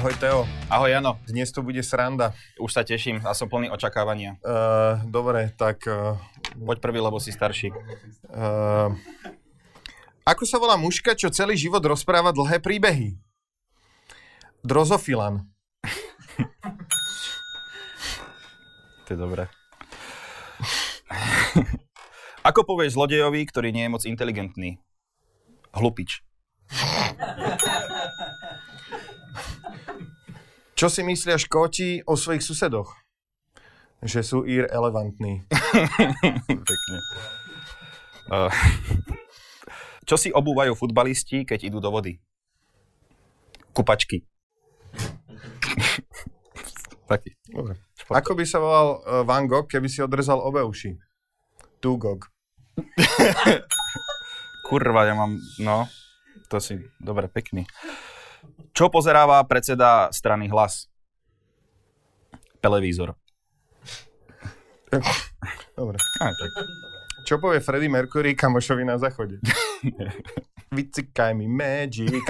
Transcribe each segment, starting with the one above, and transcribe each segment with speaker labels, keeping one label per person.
Speaker 1: Ahoj Teo,
Speaker 2: Ahoj Jano,
Speaker 1: dnes to bude sranda.
Speaker 2: už sa teším a som plný očakávania.
Speaker 1: Uh, dobre, tak uh,
Speaker 2: Poď prvý, lebo si starší.
Speaker 1: uh, ako sa volá mužka, čo celý život rozpráva dlhé príbehy? Drozofilan.
Speaker 2: To je dobré. Ako povieš zlodejovi, ktorý nie je moc inteligentný? Hlupič.
Speaker 1: Čo si myslia Škóti o svojich susedoch? Že sú irrelevantní.
Speaker 2: Pekne. Uh, čo si obúvajú futbalisti, keď idú do vody? Kupačky. Taký.
Speaker 1: Dobre. Ako by sa volal uh, Van Gogh, keby si odrezal obe uši? Tugog.
Speaker 2: Kurva, ja mám, no, to si, dobre, pekný. Čo pozeráva predseda strany hlas? Televízor.
Speaker 1: Dobre.
Speaker 2: Aj, tak.
Speaker 1: Čo povie Freddie Mercury kamošovi na záchode? Vycikaj mi magic.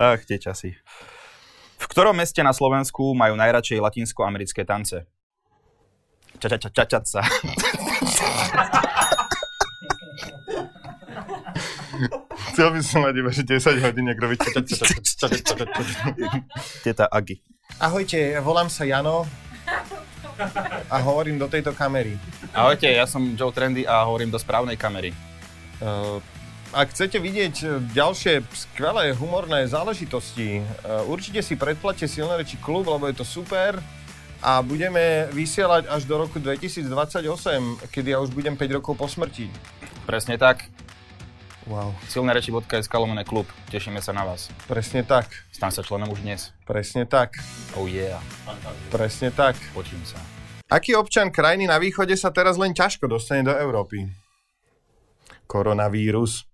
Speaker 2: Ach, tie časy. V ktorom meste na Slovensku majú najradšej latinskoamerické tance? Ča,
Speaker 1: Chcel by som mať iba, že 10 hodín, robiť. ča.
Speaker 2: Teta Agi.
Speaker 1: Ahojte, volám sa Jano a hovorím do tejto kamery.
Speaker 2: Ahojte, ja som Joe Trendy a hovorím do správnej kamery.
Speaker 1: Uh, ak chcete vidieť eh, ďalšie skvelé humorné záležitosti, uh, určite si predplatte Silné reči klub, lebo je to super a budeme vysielať až do roku 2028, kedy ja už budem 5 rokov po smrti.
Speaker 2: Presne tak.
Speaker 1: Wow.
Speaker 2: Silné reči.sk lomené klub. Tešíme sa na vás.
Speaker 1: Presne tak,
Speaker 2: Stan sa členom už dnes.
Speaker 1: presne tak,
Speaker 2: Oh yeah.
Speaker 1: presne tak.
Speaker 2: Počím sa.
Speaker 1: Aký občan krajiny na východe sa teraz len ťažko dostane do Európy? Koronavírus.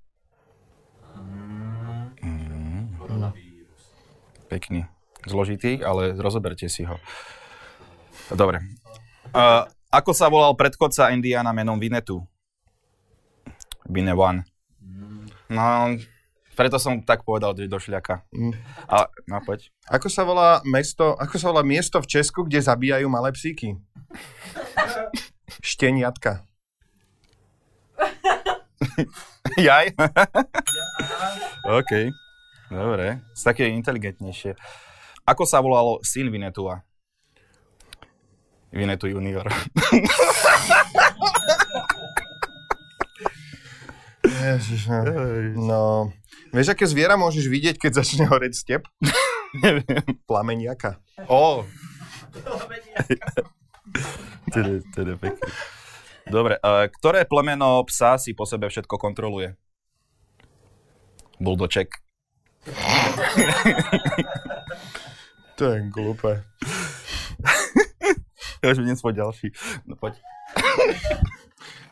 Speaker 2: Pekný. Zložitý, ale rozoberte si ho. Dobre. Uh, ako sa volal predchodca Indiana menom Vinetu? One. No, preto som tak povedal do šľaka.
Speaker 1: Mm.
Speaker 2: Ale, no poď.
Speaker 1: Ako sa volá mesto, ako sa volá miesto v Česku, kde zabíjajú malé psíky? Šteniatka.
Speaker 2: Jaj? OK. Dobre. Z také inteligentnejšie. Ako sa volalo syn Vinetua? Vinetu junior.
Speaker 1: Ježiš, no. no. Vieš, aké zviera môžeš vidieť, keď začne horeť step?
Speaker 2: Neviem.
Speaker 1: Plameniaka.
Speaker 2: Ó. Teda, teda pekný. Dobre, uh, ktoré plemeno psa si po sebe všetko kontroluje? Buldoček.
Speaker 1: To je glúpe.
Speaker 2: Ja už budem svoj ďalší. No poď.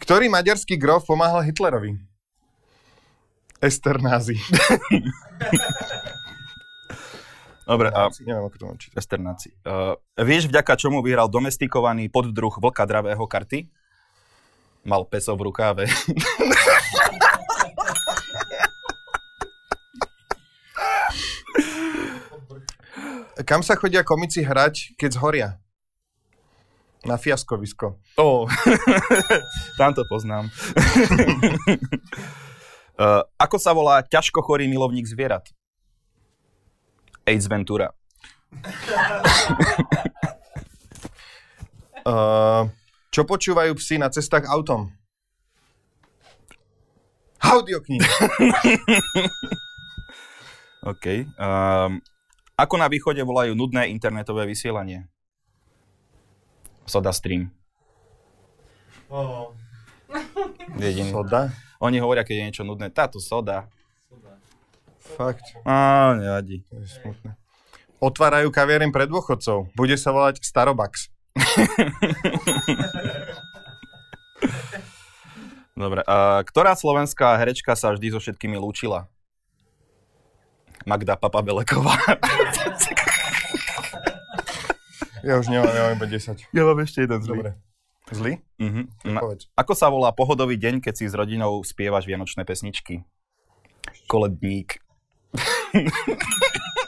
Speaker 1: Ktorý maďarský grof pomáhal Hitlerovi? Esternázy.
Speaker 2: Dobre, a
Speaker 1: Neviem, ako to mám čítať.
Speaker 2: Esternáci. Uh, vieš, vďaka čomu vyhral domestikovaný poddruh vlka dravého karty? Mal peso v rukáve.
Speaker 1: Kam sa chodia komici hrať, keď zhoria? Na fiaskovisko.
Speaker 2: Ó, tam to poznám. Uh, ako sa volá ťažko chorý milovník zvierat? Ace Ventura.
Speaker 1: Uh, čo počúvajú psi na cestách autom? Audioknihy.
Speaker 2: OK. Um, ako na východe volajú nudné internetové vysielanie? Soda Stream. Jediný.
Speaker 1: Soda?
Speaker 2: Oni hovoria, keď je niečo nudné, táto soda.
Speaker 1: Fakt.
Speaker 2: Á, nevadí.
Speaker 1: To je smutné. Otvárajú kaviareň pre dôchodcov. Bude sa volať Starobux.
Speaker 2: Dobre, a ktorá slovenská herečka sa vždy so všetkými lúčila? Magda Papa Beleková.
Speaker 1: Ja už nemám, ja mám iba 10.
Speaker 2: ja mám ešte jeden zlý.
Speaker 1: Dobre. Zlý?
Speaker 2: Mhm. Na,
Speaker 1: Povedz.
Speaker 2: ako sa volá pohodový deň, keď si s rodinou spievaš vianočné pesničky? Koledník.